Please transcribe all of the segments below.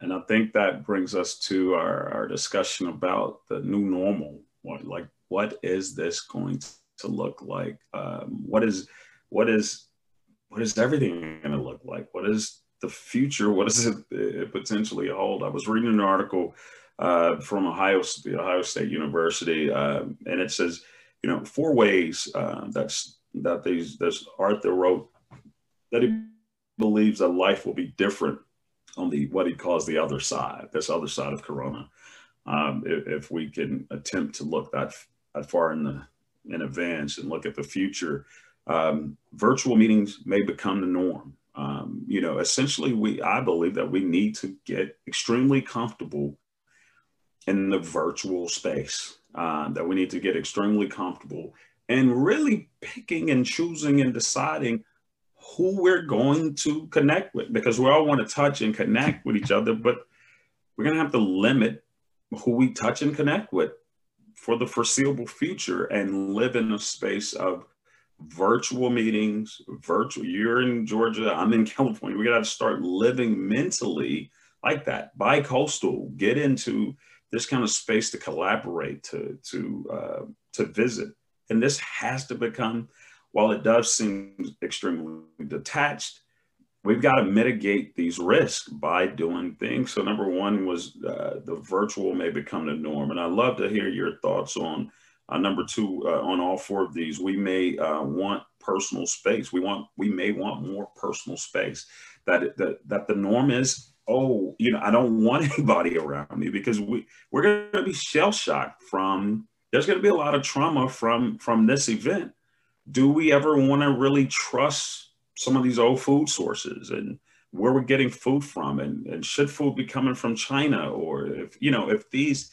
And I think that brings us to our, our discussion about the new normal. What, like, what is this going to look like? Um, what is, what is, what is everything going to look like? What is the future? What does it, it potentially hold? I was reading an article uh, from Ohio, Ohio State University, uh, and it says, you know, four ways uh, that's that these this Arthur wrote that he believes that life will be different on the what he calls the other side, this other side of Corona. Um, if, if, we can attempt to look that, that far in the in advance and look at the future, um, virtual meetings may become the norm. Um, you know, essentially, we I believe that we need to get extremely comfortable in the virtual space. Uh, that we need to get extremely comfortable and really picking and choosing and deciding who we're going to connect with because we all want to touch and connect with each other, but we're going to have to limit who we touch and connect with for the foreseeable future and live in a space of virtual meetings, virtual. You're in Georgia, I'm in California. We got to start living mentally like that, bi-coastal, get into this kind of space to collaborate, to to uh, to visit, and this has to become while it does seem extremely detached, we've got to mitigate these risks by doing things. So number one was uh, the virtual may become the norm. And I'd love to hear your thoughts on uh, number two, uh, on all four of these. We may uh, want personal space. We want, we may want more personal space that, that, that the norm is, oh, you know, I don't want anybody around me because we, we're going to be shell shocked from, there's going to be a lot of trauma from, from this event do we ever want to really trust some of these old food sources and where we're getting food from? And, and should food be coming from china? Or if you know if these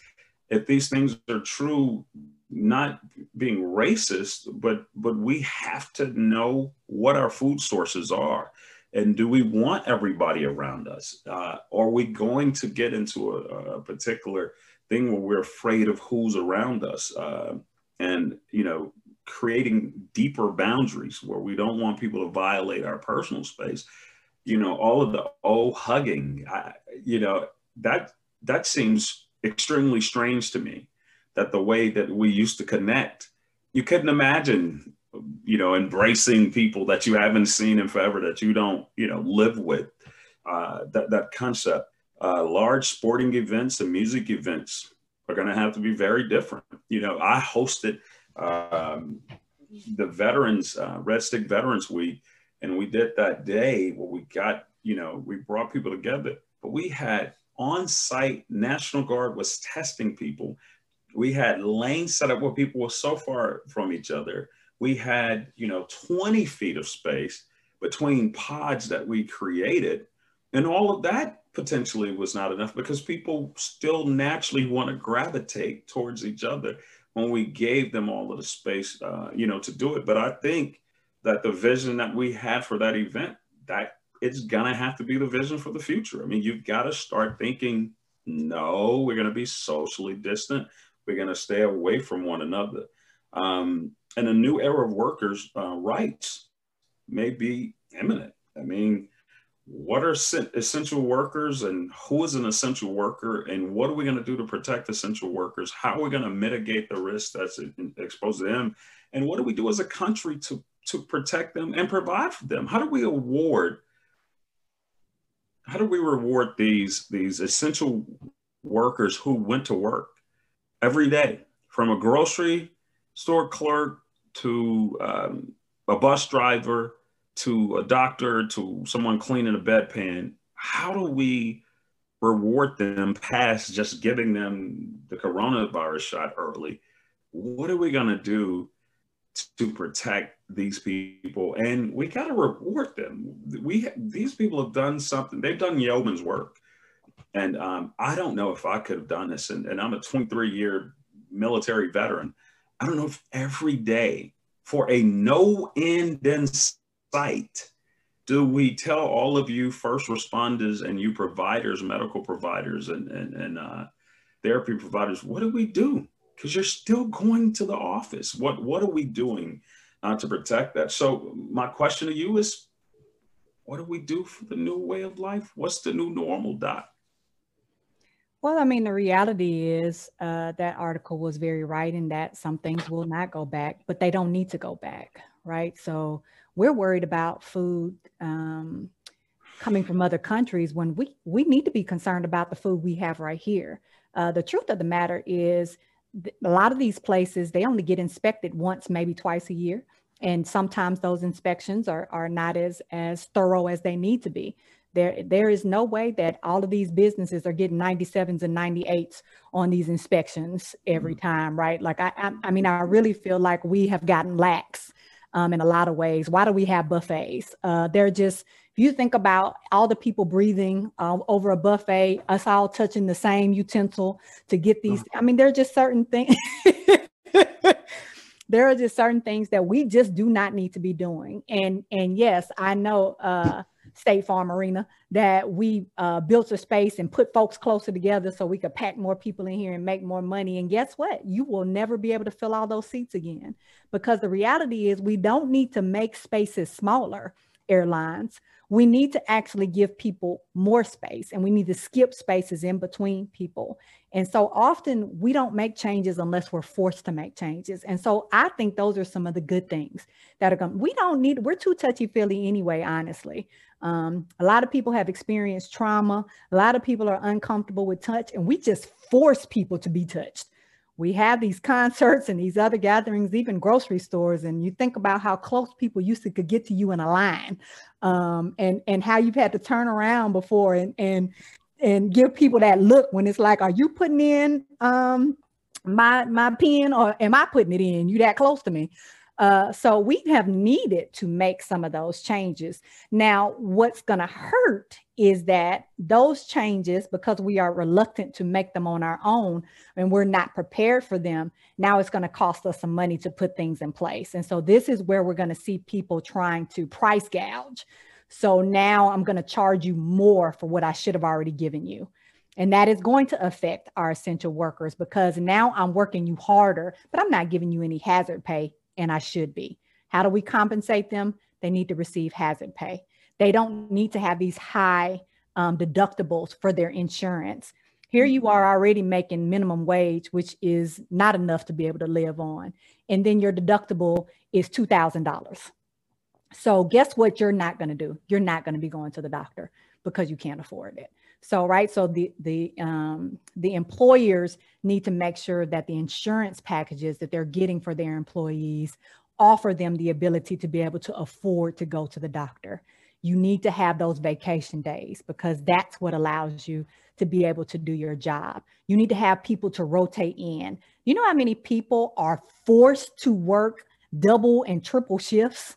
if these things are true not being racist but but we have to know what our food sources are. And do we want everybody around us? Uh, are we going to get into a, a, particular thing where we're afraid of who's around us? Uh, and you know creating deeper boundaries where we don't want people to violate our personal space. You know all of the oh hugging I, you know that that seems extremely strange to me that the way that we used to connect you couldn't imagine you know embracing people that you haven't seen in forever that you don't you know live with uh, that, that concept. Uh, large sporting events and music events are going to have to be very different. You know i hosted um, the veterans, uh, Red Stick Veterans Week, and we did that day where we got, you know, we brought people together, but we had on-site National Guard was testing people. We had lanes set up where people were so far from each other. We had, you know, 20 feet of space between pods that we created. And all of that potentially was not enough because people still naturally want to gravitate towards each other when we gave them all of the space, uh, you know, to do it. But I think that the vision that we had for that event, that it's gonna have to be the vision for the future. I mean, you've got to start thinking, no, we're gonna be socially distant. We're gonna stay away from one another. Um, and a new era of workers' uh, rights may be imminent. I mean, what are essential workers and who is an essential worker and what are we going to do to protect essential workers? How are we going to mitigate the risk that's exposed to them? And what do we do as a country to to protect them and provide for them? How do we award how do we reward these these essential workers who went to work every day? From a grocery store clerk to um, a bus driver to a doctor to someone cleaning a bedpan, how do we reward them past just giving them the coronavirus shot early? What are we going to do to protect these people? And we got to reward them. We these people have done something. They've done yeoman's work, and um, I don't know if I could have done this. And, and I'm a 23 year military veteran. I don't know if every day for a no end in site do we tell all of you first responders and you providers, medical providers and, and, and uh, therapy providers, what do we do? Because you're still going to the office. What, what are we doing uh, to protect that? So my question to you is, what do we do for the new way of life? What's the new normal, Doc? Well, I mean, the reality is uh, that article was very right in that some things will not go back, but they don't need to go back, right? So we're worried about food um, coming from other countries when we, we need to be concerned about the food we have right here. Uh, the truth of the matter is, th- a lot of these places, they only get inspected once, maybe twice a year. And sometimes those inspections are, are not as, as thorough as they need to be. There, there is no way that all of these businesses are getting 97s and 98s on these inspections every mm-hmm. time, right? Like, I, I, I mean, I really feel like we have gotten lax um, in a lot of ways. Why do we have buffets? Uh, they're just, if you think about all the people breathing uh, over a buffet, us all touching the same utensil to get these, I mean, there are just certain things. there are just certain things that we just do not need to be doing. And and yes, I know uh, State Farm Arena that we uh, built a space and put folks closer together so we could pack more people in here and make more money. And guess what? You will never be able to fill all those seats again because the reality is we don't need to make spaces smaller. Airlines, we need to actually give people more space and we need to skip spaces in between people. And so often we don't make changes unless we're forced to make changes. And so I think those are some of the good things that are going. We don't need. We're too touchy feely anyway. Honestly, um, a lot of people have experienced trauma. A lot of people are uncomfortable with touch, and we just force people to be touched we have these concerts and these other gatherings, even grocery stores, and you think about how close people used to could get to you in a line, um, and and how you've had to turn around before and and and give people that look when it's like, are you putting in um, my my pen or am I putting it in? You that close to me? Uh, so we have needed to make some of those changes. Now, what's going to hurt is that those changes, because we are reluctant to make them on our own and we're not prepared for them, now it's going to cost us some money to put things in place. And so this is where we're going to see people trying to price gouge. So now I'm going to charge you more for what I should have already given you. And that is going to affect our essential workers because now I'm working you harder, but I'm not giving you any hazard pay and I should be. How do we compensate them? They need to receive hazard pay. They don't need to have these high um, deductibles for their insurance. Here you are already making minimum wage, which is not enough to be able to live on. And then your deductible is $2,000. So, guess what you're not going to do? You're not going to be going to the doctor because you can't afford it. So, right. So the the um, the employers need to make sure that the insurance packages that they're getting for their employees offer them the ability to be able to afford to go to the doctor. You need to have those vacation days because that's what allows you to be able to do your job. You need to have people to rotate in. You know how many people are forced to work double and triple shifts?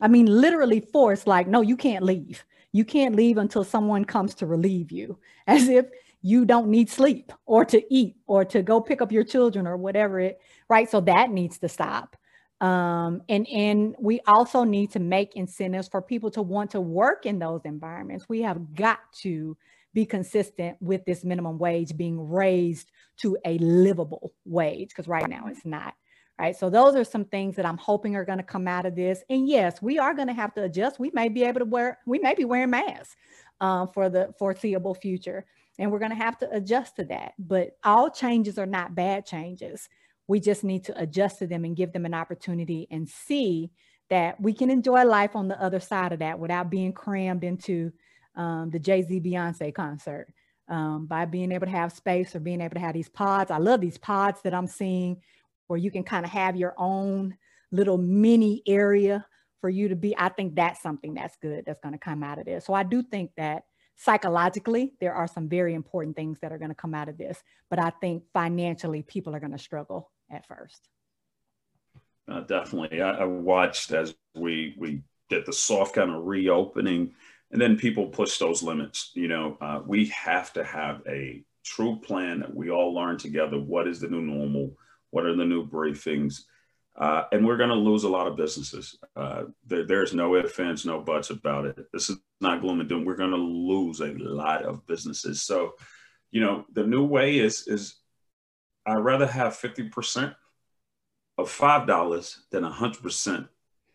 I mean, literally forced, like, no, you can't leave you can't leave until someone comes to relieve you, as if you don't need sleep or to eat or to go pick up your children or whatever it, right? So that needs to stop. Um, and and we also need to make incentives for people to want to work in those environments. We have got to be consistent with this minimum wage being raised to a livable wage because right now it's not right? So those are some things that I'm hoping are going to come out of this. And yes, we are going to have to adjust. We may be able to wear, we may be wearing masks um, for the foreseeable future. And we're going to have to adjust to that. But all changes are not bad changes. We just need to adjust to them and give them an opportunity and see that we can enjoy life on the other side of that without being crammed into um, the Jay Z Beyonce concert. Um, by being able to have space or being able to have these pods. I love these pods that I'm seeing where you can kind of have your own little mini area for you to be. I think that's something that's good that's going to come out of this. So I do think that psychologically, there are some very important things that are going to come out of this. But I think financially, people are going to struggle at first. Uh, definitely. I, I, watched as we we did the soft kind of reopening, and then people push those limits. You know, uh, we have to have a true plan that we all learn together. What is the new normal? What are the new briefings? Uh, and we're going to lose a lot of businesses. Uh, there, there's no ifs, ands, no buts about it. This is not gloom and doom. We're going to lose a lot of businesses. So, you know, the new way is is I'd rather have 50% of five dollars than hundred percent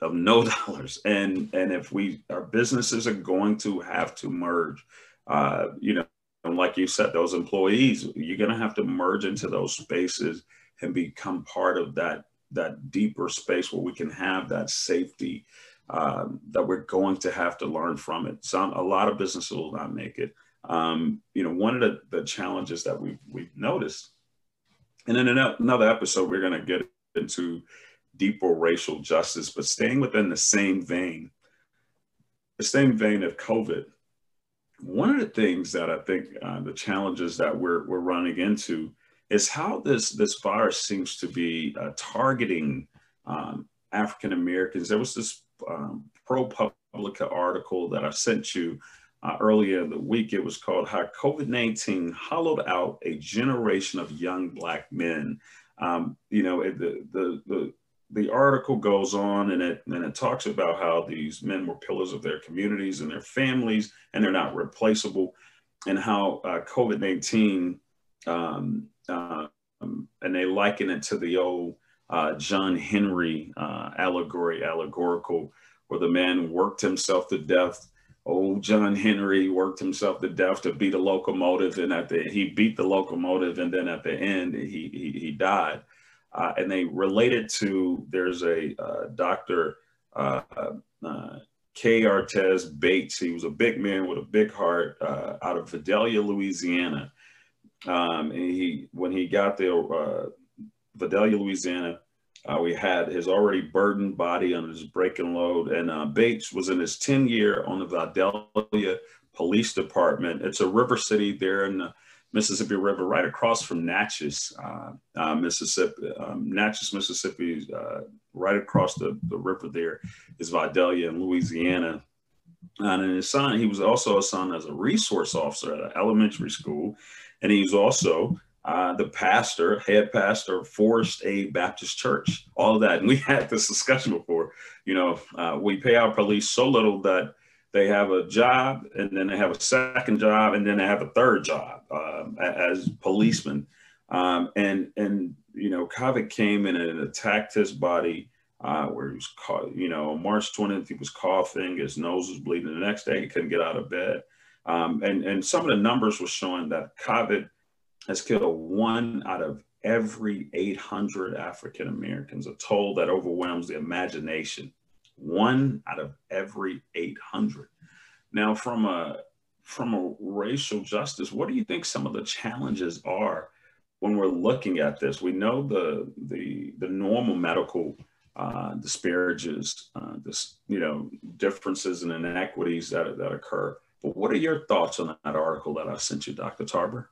of no dollars. And and if we our businesses are going to have to merge, uh, you know, and like you said, those employees, you're going to have to merge into those spaces and become part of that that deeper space where we can have that safety um, that we're going to have to learn from it. Some a lot of businesses will not make it. Um, you know, one of the, the challenges that we we've noticed, and in another episode, we're going to get into deeper racial justice, but staying within the same vein, the same vein of COVID. One of the things that I think uh, the challenges that we're we're running into is how this this virus seems to be uh, targeting um, African Americans. There was this um, ProPublica article that I sent you uh, earlier in the week. It was called "How COVID-19 Hollowed Out a Generation of Young Black Men." Um, you know, it, the, the the the article goes on and it and it talks about how these men were pillars of their communities and their families, and they're not replaceable, and how uh, COVID-19 um, um, and they liken it to the old uh, John Henry uh, allegory, allegorical, where the man worked himself to death. Old John Henry worked himself to death to beat a locomotive, and at the he beat the locomotive, and then at the end he he, he died. Uh, and they related to there's a uh, doctor uh, uh, K. Artez Bates. He was a big man with a big heart out of Vidalia, Louisiana um, and he, when he got there, uh, Vidalia, Louisiana, uh, we had his already burdened body on his breaking load. And uh, Bates was in his 10 year on the Vidalia Police Department. It's a river city there in the Mississippi River, right across from Natchez, uh, uh, Mississippi. Um, Natchez, Mississippi, uh, right across the, the river there is Vidalia in Louisiana. And his son, he was also assigned as a resource officer at an elementary school and he's also uh, the pastor, head pastor of Forest A Baptist Church. All of that, and we had this discussion before. You know, uh, we pay our police so little that they have a job, and then they have a second job, and then they have a third job uh, as policemen. Um, and and you know, COVID came in and attacked his body. Uh, where he was, caught, you know, March 20th, he was coughing, his nose was bleeding. The next day, he couldn't get out of bed. Um, and, and some of the numbers were showing that COVID has killed one out of every 800 African Americans, a toll that overwhelms the imagination. One out of every 800. Now, from a from a racial justice, what do you think some of the challenges are when we're looking at this? We know the the the normal medical uh, disparages, uh, this you know differences and inequities that that occur. But what are your thoughts on that article that I sent you, Dr. Tarver?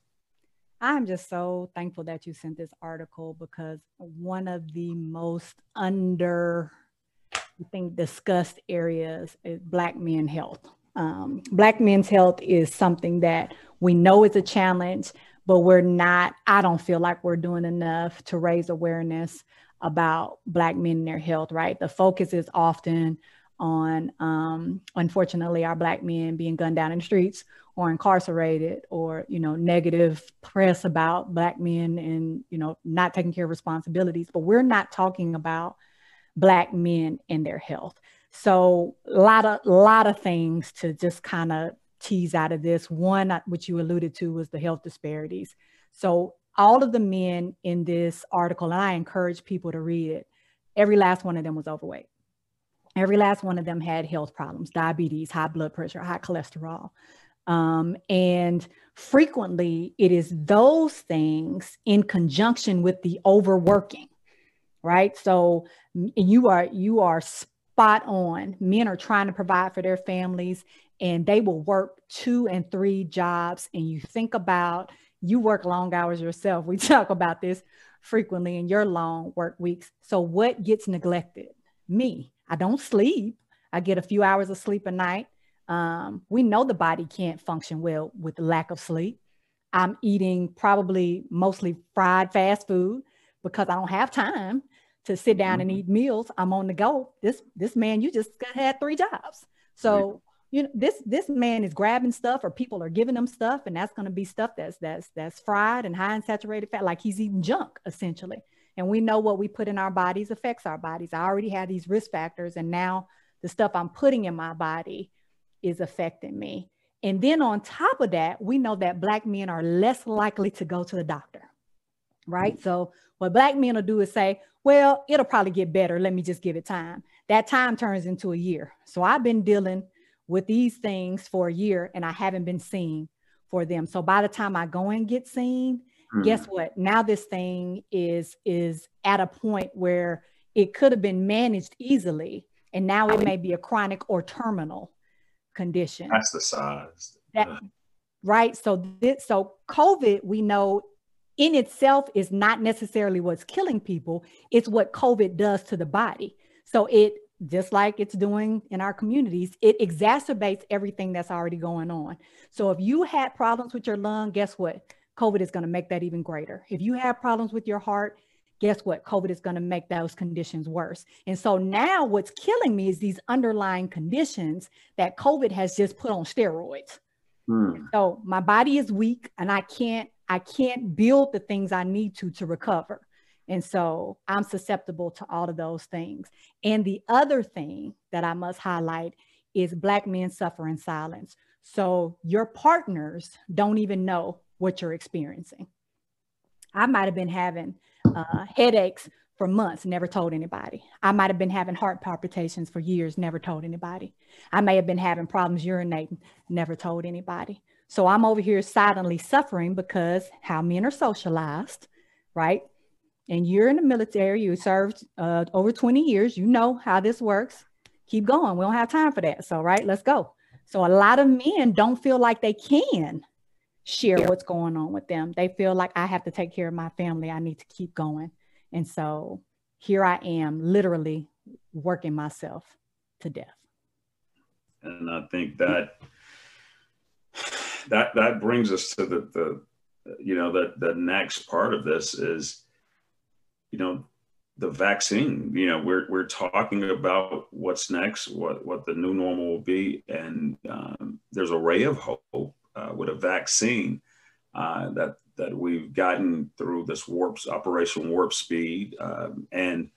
I'm just so thankful that you sent this article because one of the most under, I think, discussed areas is Black men health. Um, Black men's health is something that we know is a challenge, but we're not, I don't feel like we're doing enough to raise awareness about Black men and their health, right? The focus is often on um, unfortunately our black men being gunned down in the streets or incarcerated or you know negative press about black men and you know not taking care of responsibilities. But we're not talking about black men and their health. So a lot of lot of things to just kind of tease out of this. One uh, which you alluded to was the health disparities. So all of the men in this article and i encourage people to read it every last one of them was overweight Every last one of them had health problems, diabetes, high blood pressure, high cholesterol. Um, and frequently it is those things in conjunction with the overworking, right? So you are you are spot on. Men are trying to provide for their families and they will work two and three jobs. And you think about you work long hours yourself. We talk about this frequently in your long work weeks. So what gets neglected? Me I don't sleep. I get a few hours of sleep a night. Um, we know the body can't function well with lack of sleep. I'm eating probably mostly fried fast food because I don't have time to sit down mm-hmm. and eat meals. I'm on the go. This this man, you just had three jobs. So you know this this man is grabbing stuff or people are giving him stuff, and that's going to be stuff that's that's that's fried and high in saturated fat, like he's eating junk essentially. And we know what we put in our bodies affects our bodies. I already had these risk factors, and now the stuff I'm putting in my body is affecting me. And then on top of that, we know that Black men are less likely to go to the doctor, right? So, what Black men will do is say, well, it'll probably get better. Let me just give it time. That time turns into a year. So, I've been dealing with these things for a year and I haven't been seen for them. So, by the time I go and get seen, mm. guess what? Now this thing is is at a point where it could have been managed easily and now it may be a chronic or terminal condition. That's the size. That, right. So this, so COVID, we know in itself is not necessarily what's killing people. It's what COVID does to the body. So it just like it's doing in our communities, it exacerbates everything that's already going on. So if you had problems with your lung, guess what? COVID is going to make that even greater. If you have problems with your heart, guess what? COVID is going to make those conditions worse. And so now what's killing me is these underlying conditions that COVID has just put on steroids. Hmm. So my body is weak and I can't I can't build the things I need to to recover. And so I'm susceptible to all of those things. And the other thing that I must highlight is Black men suffer in silence. So your partners don't even know what you're experiencing. I might have been having uh, headaches for months, never told anybody. I might have been having heart palpitations for years, never told anybody. I may have been having problems urinating, never told anybody. So I'm over here silently suffering because how men are socialized, right? And you're in the military, you served uh, over 20 years, you know how this works. Keep going. We don't have time for that. So, right, let's go. So, a lot of men don't feel like they can share yeah. what's going on with them. They feel like I have to take care of my family. I need to keep going. And so here I am, literally working myself to death. And I think that that that brings us to the the you know the the next part of this is you know the vaccine you know we're we're talking about what's next what what the new normal will be and um, there's a ray of hope uh, with a vaccine uh, that that we've gotten through this warps operation warp speed um, and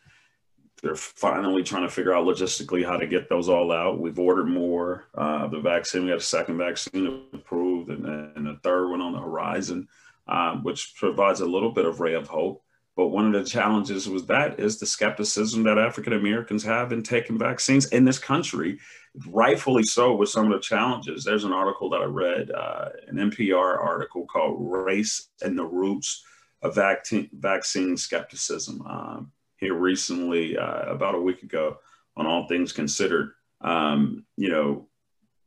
they're finally trying to figure out logistically how to get those all out. We've ordered more uh, the vaccine. We got a second vaccine approved and, and a third one on the horizon um, which provides a little bit of ray of hope but one of the challenges was that is the skepticism that African Americans have in taking vaccines in this country, rightfully so with some of the challenges. There's an article that I read, uh, an NPR article called Race and the Roots of Vaccine, vaccine Skepticism um, here recently, uh, about a week ago, on All Things Considered. Um, you know,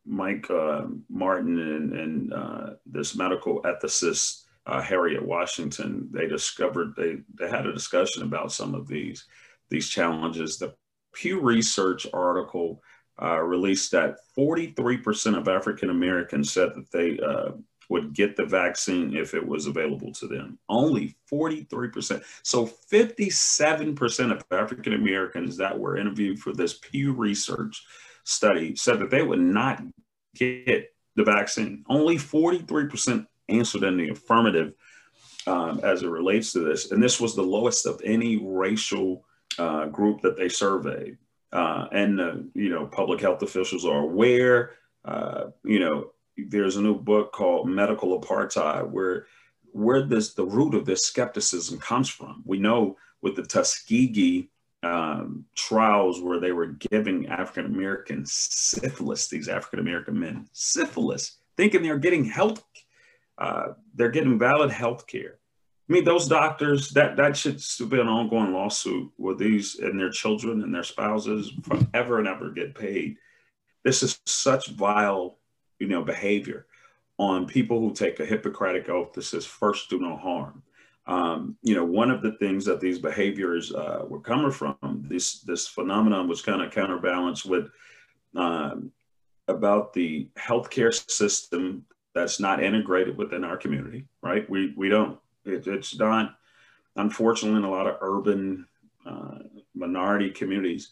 Mike uh, Martin and, and uh, this medical ethicist uh, Harriet Washington, they discovered they they had a discussion about some of these these challenges. The Pew Research article uh, released that 43% of African Americans said that they uh, would get the vaccine if it was available to them. Only 43%. So 57% of African Americans that were interviewed for this Pew Research study said that they would not get the vaccine. Only 43% answered in the affirmative um, as it relates to this. And this was the lowest of any racial uh, group that they surveyed. Uh, and, uh, you know, public health officials are aware. Uh, you know, there's a new book called Medical Apartheid where where this the root of this skepticism comes from. We know with the Tuskegee um, trials where they were giving African Americans syphilis, these African American men syphilis, thinking they're getting health uh, they're getting valid health care. I mean, those doctors, that, that should still be an ongoing lawsuit where these and their children and their spouses forever and ever get paid. This is such vile, you know, behavior on people who take a Hippocratic oath that says first do no harm. Um, you know, one of the things that these behaviors uh, were coming from, this this phenomenon was kind of counterbalanced with um, about the healthcare system that's not integrated within our community, right? We we don't. It, it's not. Unfortunately, in a lot of urban uh, minority communities,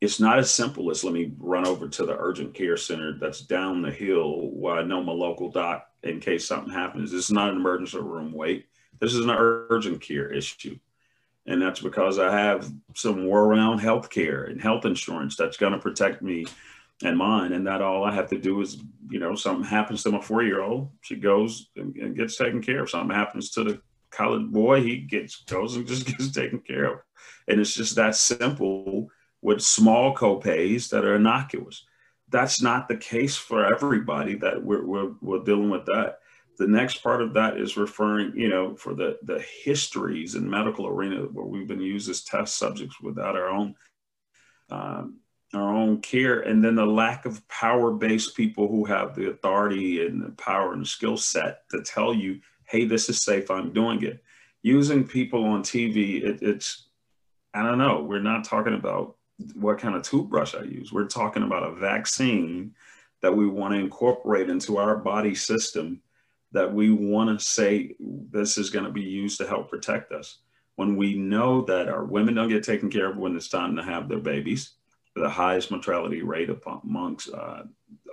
it's not as simple as let me run over to the urgent care center that's down the hill where I know my local doc in case something happens. This is not an emergency room wait. This is an urgent care issue. And that's because I have some war around health care and health insurance that's going to protect me and mine, and that all I have to do is, you know, something happens to my four year old, she goes and, and, gets taken care of. Something happens to the college boy, he gets goes and just gets taken care of, and it's just that simple with small copays that are innocuous. That's not the case for everybody. That we're we're, we're dealing with that. The next part of that is referring, you know, for the the histories in medical arena where we've been used as test subjects without our own um, our own care, and then the lack of power-based people who have the authority and the power and the skill set to tell you, "Hey, this is safe. I'm doing it." Using people on TV, it, it's I don't know. We're not talking about what kind of toothbrush I use. We're talking about a vaccine that we want to incorporate into our body system that we want to say this is going to be used to help protect us. When we know that our women don't get taken care of when it's time to have their babies, the highest mortality rate amongst uh,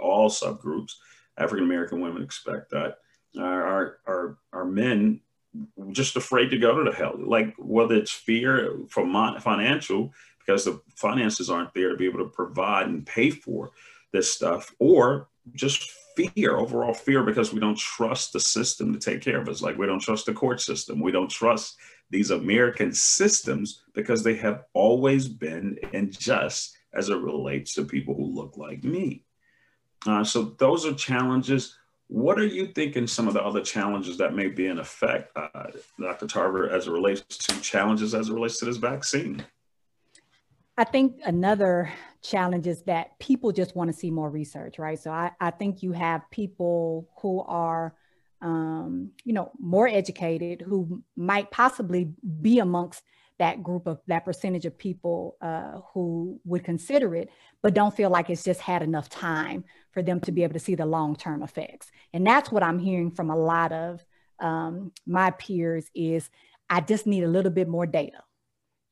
all subgroups. African American women expect that. Our, our, our men just afraid to go to the health, like whether it's fear from financial, because the finances aren't there to be able to provide and pay for this stuff, or just fear, overall fear, because we don't trust the system to take care of us. Like we don't trust the court system. We don't trust these American systems because they have always been unjust as it relates to people who look like me. Uh, so those are challenges. What are you thinking some of the other challenges that may be in effect, uh, Dr. Tarver, as it relates to challenges as it relates to this vaccine? I think another challenge is that people just want to see more research, right? So I, I think you have people who are, um, you know, more educated who might possibly be amongst that group of that percentage of people uh, who would consider it, but don't feel like it's just had enough time for them to be able to see the long term effects. And that's what I'm hearing from a lot of um, my peers is I just need a little bit more data,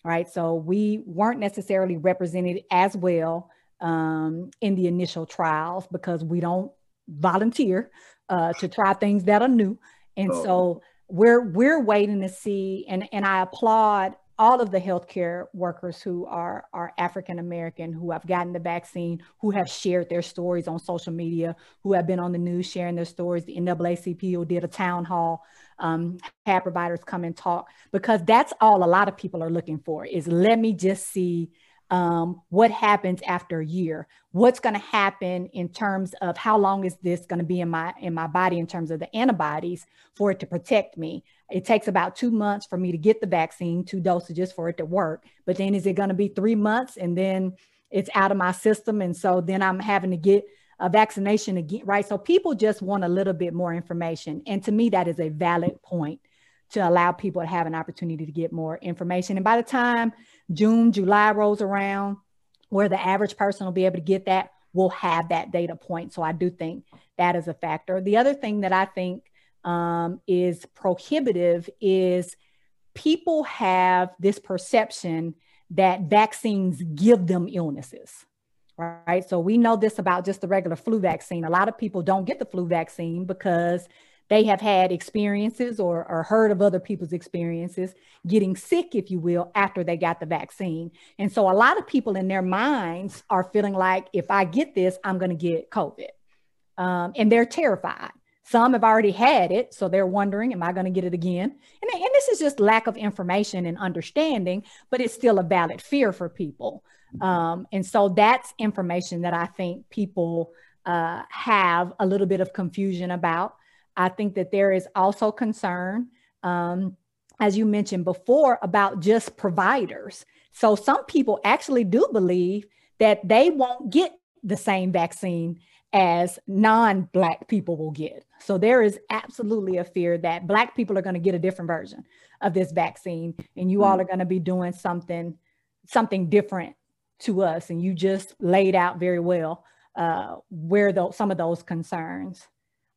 right? So we weren't necessarily represented as well um, in the initial trials because we don't volunteer uh, to try things that are new, and oh. so we're we're waiting to see. And and I applaud all of the healthcare workers who are, are African American, who have gotten the vaccine, who have shared their stories on social media, who have been on the news sharing their stories. The NAACP did a town hall, um, had providers come and talk, because that's all a lot of people are looking for is let me just see um, what happens after a year? What's going to happen in terms of how long is this going to be in my in my body in terms of the antibodies for it to protect me? It takes about two months for me to get the vaccine two dosages for it to work but then is it going to be three months and then it's out of my system and so then i'm having to get a vaccination again right? So people just want a little bit more information and to me that is a valid point to allow people to have an opportunity to get more information and by the time June, July rolls around, where the average person will be able to get that, we'll have that data point. So I do think that is a factor. The other thing that I think um, is prohibitive is people have this perception that vaccines give them illnesses right? So we know this about just the regular flu vaccine. A lot of people don't get the flu vaccine because they have had experiences or, or heard of other people's experiences getting sick, if you will, after they got the vaccine. And so a lot of people in their minds are feeling like if I get this, I'm going to get COVID. Um, and they're terrified. Some have already had it, so they're wondering, am I going to get it again? And, and this is just lack of information and understanding, but it's still a valid fear for people. Um, and so that's information that I think people uh, have a little bit of confusion about. I think that there is also concern, um, as you mentioned before, about just providers. So some people actually do believe that they won't get the same vaccine as non Black people will get. So there is absolutely a fear that Black people are going to get a different version of this vaccine, and you all mm. are going to be doing something something different to us. And you just laid out very well uh, where those, some of those concerns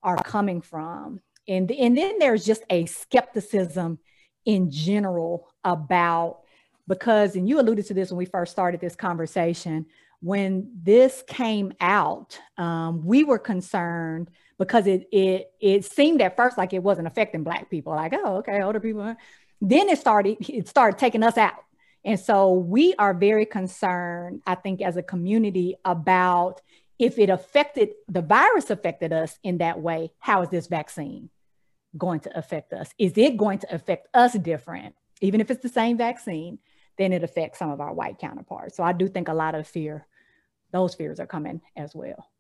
are coming from. And, and then there's just a skepticism in general about because, and you alluded to this when we first started this conversation, when this came out, um, we were concerned because it it it seemed at first like it wasn't affecting black people. Like, oh, okay, older people. Then it started it started taking us out, and so we are very concerned. I think as a community about if it affected the virus affected us in that way, how is this vaccine going to affect us? Is it going to affect us different? Even if it's the same vaccine, then it affects some of our white counterparts. So I do think a lot of fear, those fears are coming as well.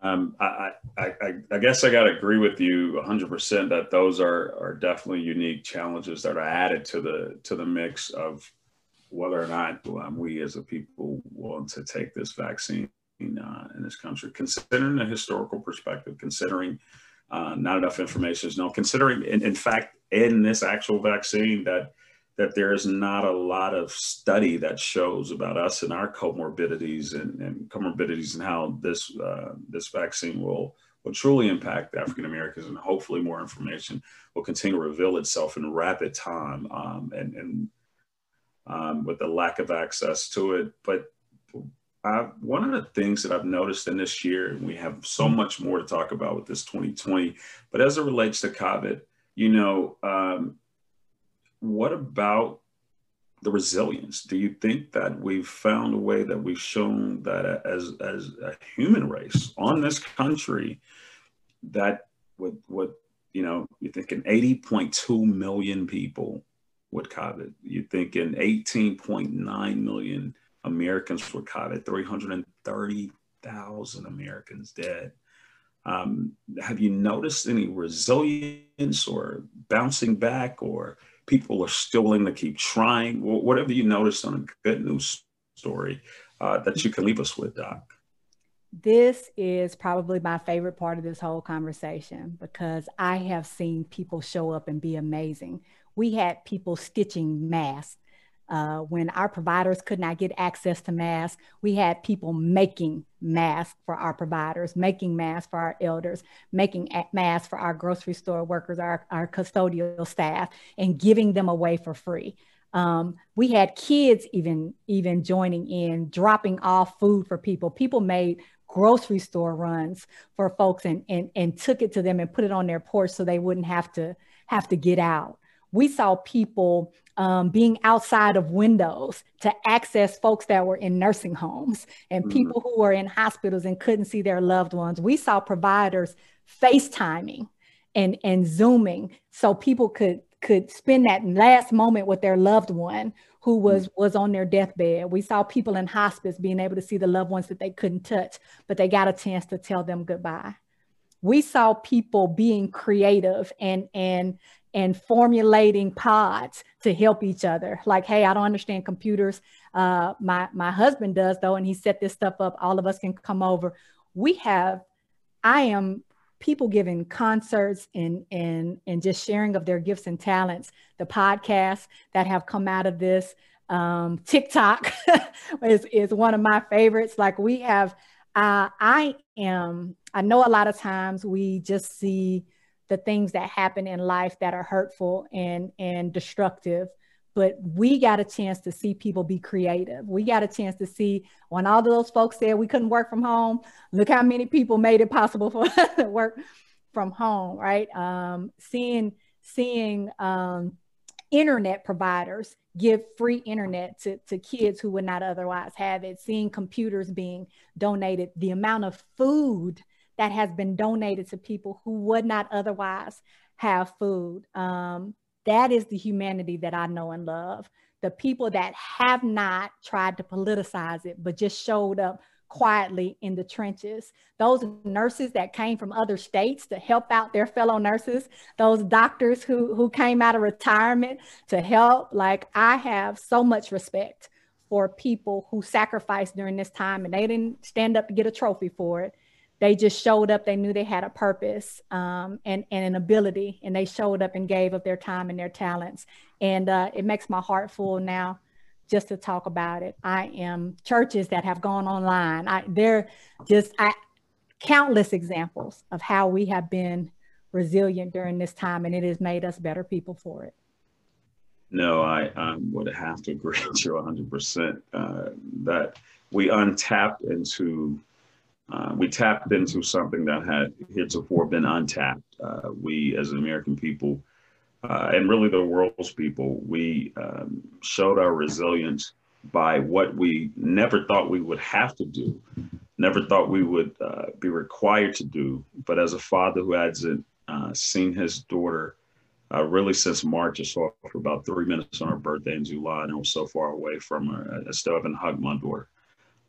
Um, I, I, I, I, guess I got to agree with you 100% that those are, are definitely unique challenges that are added to the to the mix of whether or not um, we as a people want to take this vaccine uh, in this country, considering the historical perspective, considering uh, not enough information is known, considering, in, in fact, in this actual vaccine that that there is not a lot of study that shows about us and our comorbidities and, and comorbidities and how this uh, this vaccine will will truly impact African Americans and hopefully more information will continue to reveal itself in rapid time um, and, and um, with the lack of access to it. But uh, one of the things that I've noticed in this year, and we have so much more to talk about with this 2020, but as it relates to COVID, you know, um, what about the resilience? Do you think that we've found a way that we've shown that as as a human race on this country, that with what you know, you're thinking 80.2 million people with COVID. You think in 18.9 million Americans with COVID, 330,000 Americans dead. Um, have you noticed any resilience or bouncing back or people are still willing to keep trying? Whatever you noticed on a good news story uh, that you can leave us with, Doc. This is probably my favorite part of this whole conversation because I have seen people show up and be amazing. We had people stitching masks uh, when our providers could not get access to masks, we had people making masks for our providers, making masks for our elders, making masks for our grocery store workers, our, our custodial staff, and giving them away for free. Um, we had kids even even joining in, dropping off food for people. People made grocery store runs for folks and, and, and took it to them and put it on their porch so they wouldn't have to have to get out we saw people um, being outside of windows to access folks that were in nursing homes and mm-hmm. people who were in hospitals and couldn't see their loved ones. We saw providers FaceTiming and, and Zooming so people could could spend that last moment with their loved one who was mm-hmm. was on their deathbed. We saw people in hospice being able to see the loved ones that they couldn't touch, but they got a chance to tell them goodbye. We saw people being creative and and and formulating pods to help each other. Like, hey, I don't understand computers. Uh, my my husband does though, and he set this stuff up. All of us can come over. We have, I am people giving concerts and and and just sharing of their gifts and talents. The podcasts that have come out of this. Um, TikTok is is one of my favorites. Like we have, uh, I am. I know a lot of times we just see the things that happen in life that are hurtful and and destructive but we got a chance to see people be creative. We got a chance to see when all those folks said we couldn't work from home, look how many people made it possible for us to work from home, right? Um, seeing seeing um, internet providers give free internet to, to kids who would not otherwise have it, seeing computers being donated, the amount of food that has been donated to people who would not otherwise have food. Um, that is the humanity that I know and love. The people that have not tried to politicize it, but just showed up quietly in the trenches. Those nurses that came from other states to help out their fellow nurses, those doctors who, who came out of retirement to help. Like, I have so much respect for people who sacrificed during this time and they didn't stand up to get a trophy for it they just showed up. They knew they had a purpose um, and, and an ability, and they showed up and gave of their time and their talents. And uh, it makes my heart full now just to talk about it. I am churches that have gone online. I, they're just I, countless examples of how we have been resilient during this time, and it has made us better people for it. No, I um, would have to agree with you 100% uh, that we untapped into uh, we tapped into something that had heretofore been untapped. Uh, we, as an American people, uh, and really the world's people, we um, showed our resilience by what we never thought we would have to do, never thought we would uh, be required to do. But as a father who hasn't uh, seen his daughter uh, really since March, I saw her for about three minutes on her birthday in July, and I was so far away from her, I still haven't hugged my daughter.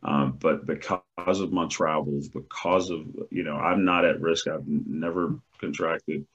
Um, but because of my travels, because of, you know, I'm not at risk. I've never contracted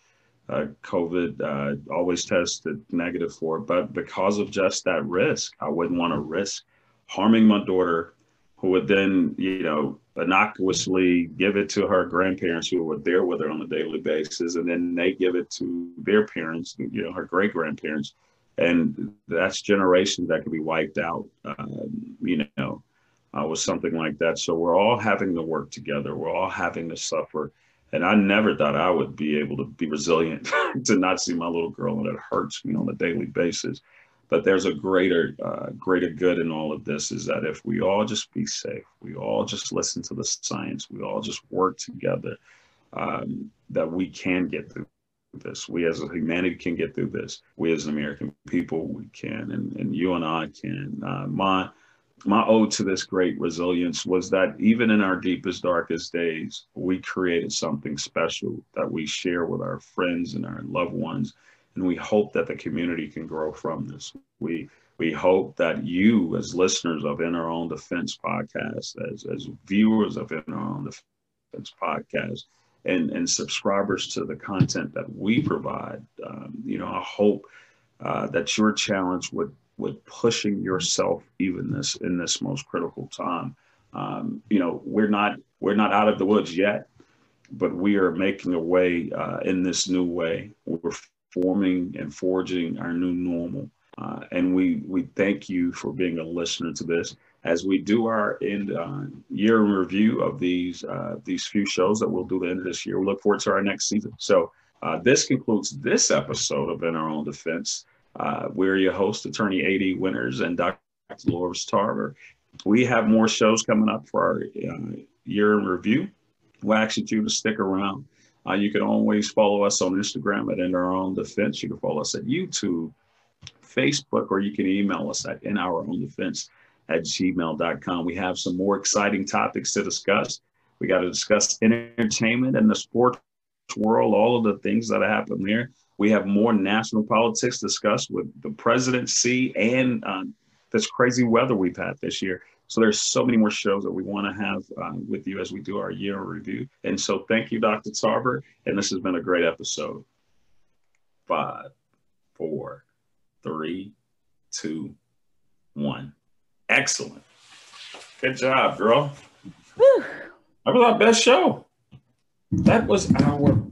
uh, COVID, uh, always tested negative for it. But because of just that risk, I wouldn't want to risk harming my daughter, who would then, you know, innocuously give it to her grandparents who were there with her on a daily basis. And then they give it to their parents, you know, her great grandparents. And that's generations that could be wiped out, um, you know, uh, with something like that. So we're all having to work together. We're all having to suffer and I never thought I would be able to be resilient to not see my little girl, and it hurts me on a daily basis. But there's a greater, uh, greater good in all of this is that if we all just be safe, we all just listen to the science, we all just work together, um, that we can get through this. We as a humanity can get through this. We as an American people, we can, and, and you and I can. Uh, my my ode to this great resilience was that even in our deepest, darkest days, we created something special that we share with our friends and our loved ones. And we hope that the community can grow from this. We we hope that you, as listeners of In Our Own Defense podcast, as, as viewers of In Our Own Defense podcast, and, and subscribers to the content that we provide, um, you know, I hope uh, that your challenge would with pushing yourself even this in this most critical time. Um, you know, we're not we're not out of the woods yet, but we are making a way uh, in this new way. We're forming and forging our new normal. Uh, and we we thank you for being a listener to this as we do our end uh, year in review of these uh, these few shows that we'll do the end of this year. We look forward to our next season. So uh, this concludes this episode of In Our Own Defense. Uh, we're your host, Attorney A.D. Winters and Dr. Loris Tarver. We have more shows coming up for our uh, year in review. We ask you to stick around. Uh, you can always follow us on Instagram at In Our Own Defense. You can follow us at YouTube, Facebook, or you can email us at In Our Own Defense at gmail.com. We have some more exciting topics to discuss. We got to discuss entertainment and the sports world, all of the things that happen there. We have more national politics discussed with the presidency and uh, this crazy weather we've had this year. So there's so many more shows that we want to have uh, with you as we do our year review. And so thank you, Dr. Tarver. And this has been a great episode. Five, four, three, two, one. Excellent. Good job, girl. Whew. That was our best show. That was our best.